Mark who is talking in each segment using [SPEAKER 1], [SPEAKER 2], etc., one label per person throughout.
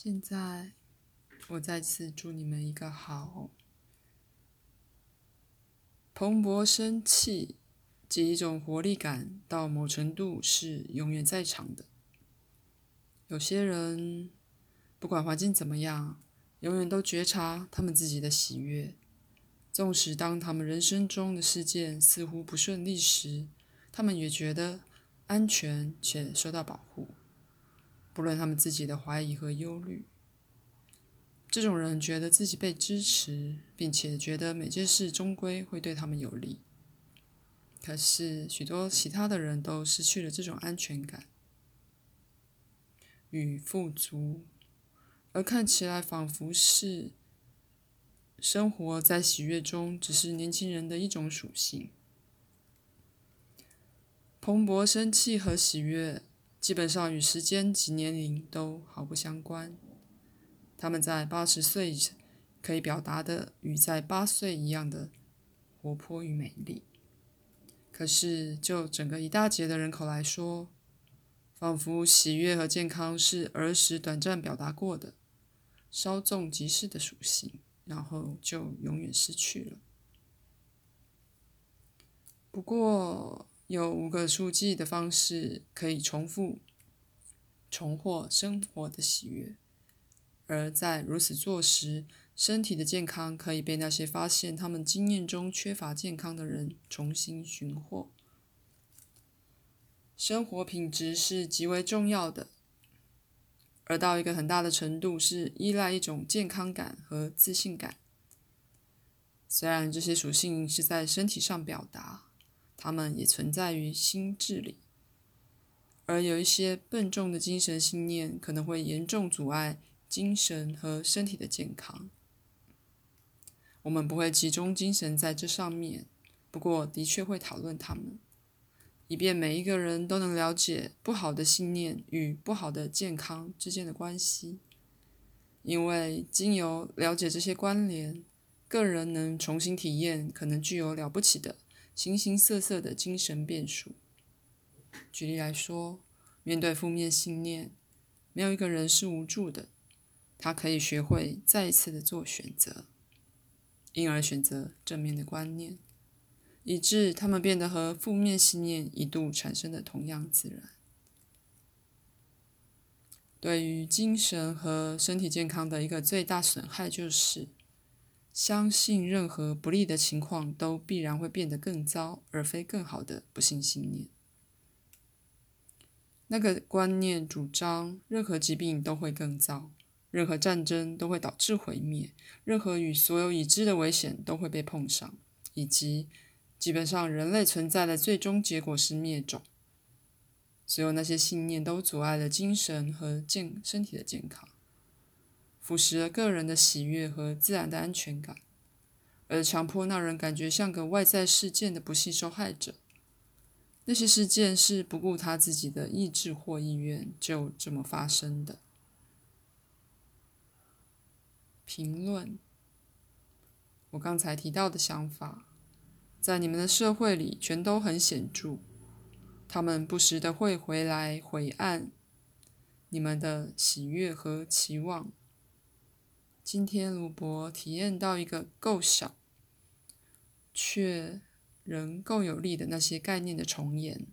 [SPEAKER 1] 现在，我再次祝你们一个好。蓬勃生气及一种活力感，到某程度是永远在场的。有些人，不管环境怎么样，永远都觉察他们自己的喜悦，纵使当他们人生中的事件似乎不顺利时，他们也觉得安全且受到保护。不论他们自己的怀疑和忧虑，这种人觉得自己被支持，并且觉得每件事终归会对他们有利。可是，许多其他的人都失去了这种安全感与富足，而看起来仿佛是生活在喜悦中，只是年轻人的一种属性。蓬勃生气和喜悦。基本上与时间及年龄都毫不相关。他们在八十岁可以表达的与在八岁一样的活泼与美丽。可是就整个一大截的人口来说，仿佛喜悦和健康是儿时短暂表达过的、稍纵即逝的属性，然后就永远失去了。不过，有五个数计的方式可以重复、重获生活的喜悦，而在如此做时，身体的健康可以被那些发现他们经验中缺乏健康的人重新寻获。生活品质是极为重要的，而到一个很大的程度是依赖一种健康感和自信感。虽然这些属性是在身体上表达。他们也存在于心智里，而有一些笨重的精神信念可能会严重阻碍精神和身体的健康。我们不会集中精神在这上面，不过的确会讨论他们，以便每一个人都能了解不好的信念与不好的健康之间的关系。因为经由了解这些关联，个人能重新体验可能具有了不起的。形形色色的精神变数。举例来说，面对负面信念，没有一个人是无助的。他可以学会再一次的做选择，因而选择正面的观念，以致他们变得和负面信念一度产生的同样自然。对于精神和身体健康的一个最大损害就是。相信任何不利的情况都必然会变得更糟，而非更好的不幸信念。那个观念主张，任何疾病都会更糟，任何战争都会导致毁灭，任何与所有已知的危险都会被碰上，以及基本上人类存在的最终结果是灭种。所有那些信念都阻碍了精神和健身体的健康。腐蚀了个人的喜悦和自然的安全感，而强迫那人感觉像个外在事件的不幸受害者。那些事件是不顾他自己的意志或意愿就这么发生的。评论：我刚才提到的想法，在你们的社会里全都很显著，他们不时的会回来回按你们的喜悦和期望。今天，鲁伯体验到一个够小，却仍够有力的那些概念的重演。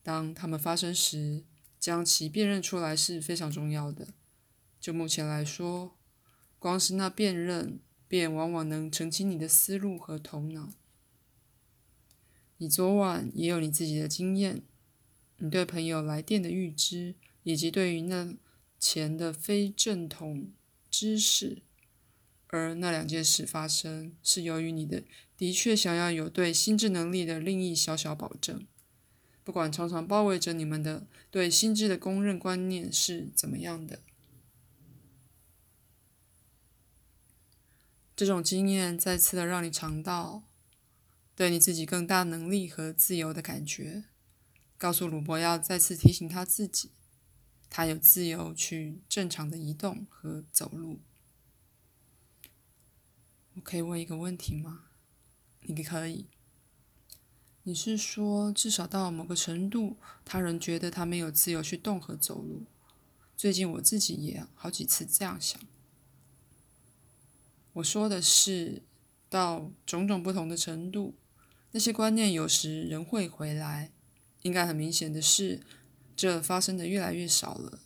[SPEAKER 1] 当它们发生时，将其辨认出来是非常重要的。就目前来说，光是那辨认，便往往能澄清你的思路和头脑。你昨晚也有你自己的经验，你对朋友来电的预知，以及对于那钱的非正统。知识，而那两件事发生，是由于你的的确想要有对心智能力的另一小小保证，不管常常包围着你们的对心智的公认观念是怎么样的。这种经验再次的让你尝到对你自己更大能力和自由的感觉，告诉鲁伯要再次提醒他自己。他有自由去正常的移动和走路。我可以问一个问题吗？你可以。你是说，至少到某个程度，他人觉得他没有自由去动和走路，最近我自己也好几次这样想。我说的是，到种种不同的程度，那些观念有时仍会回来。应该很明显的是，这发生的越来越少了。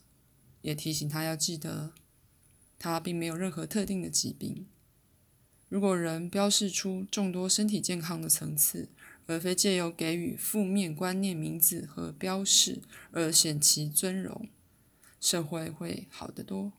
[SPEAKER 1] 也提醒他要记得，他并没有任何特定的疾病。如果人标示出众多身体健康的层次，而非借由给予负面观念名字和标示而显其尊荣，社会会好得多。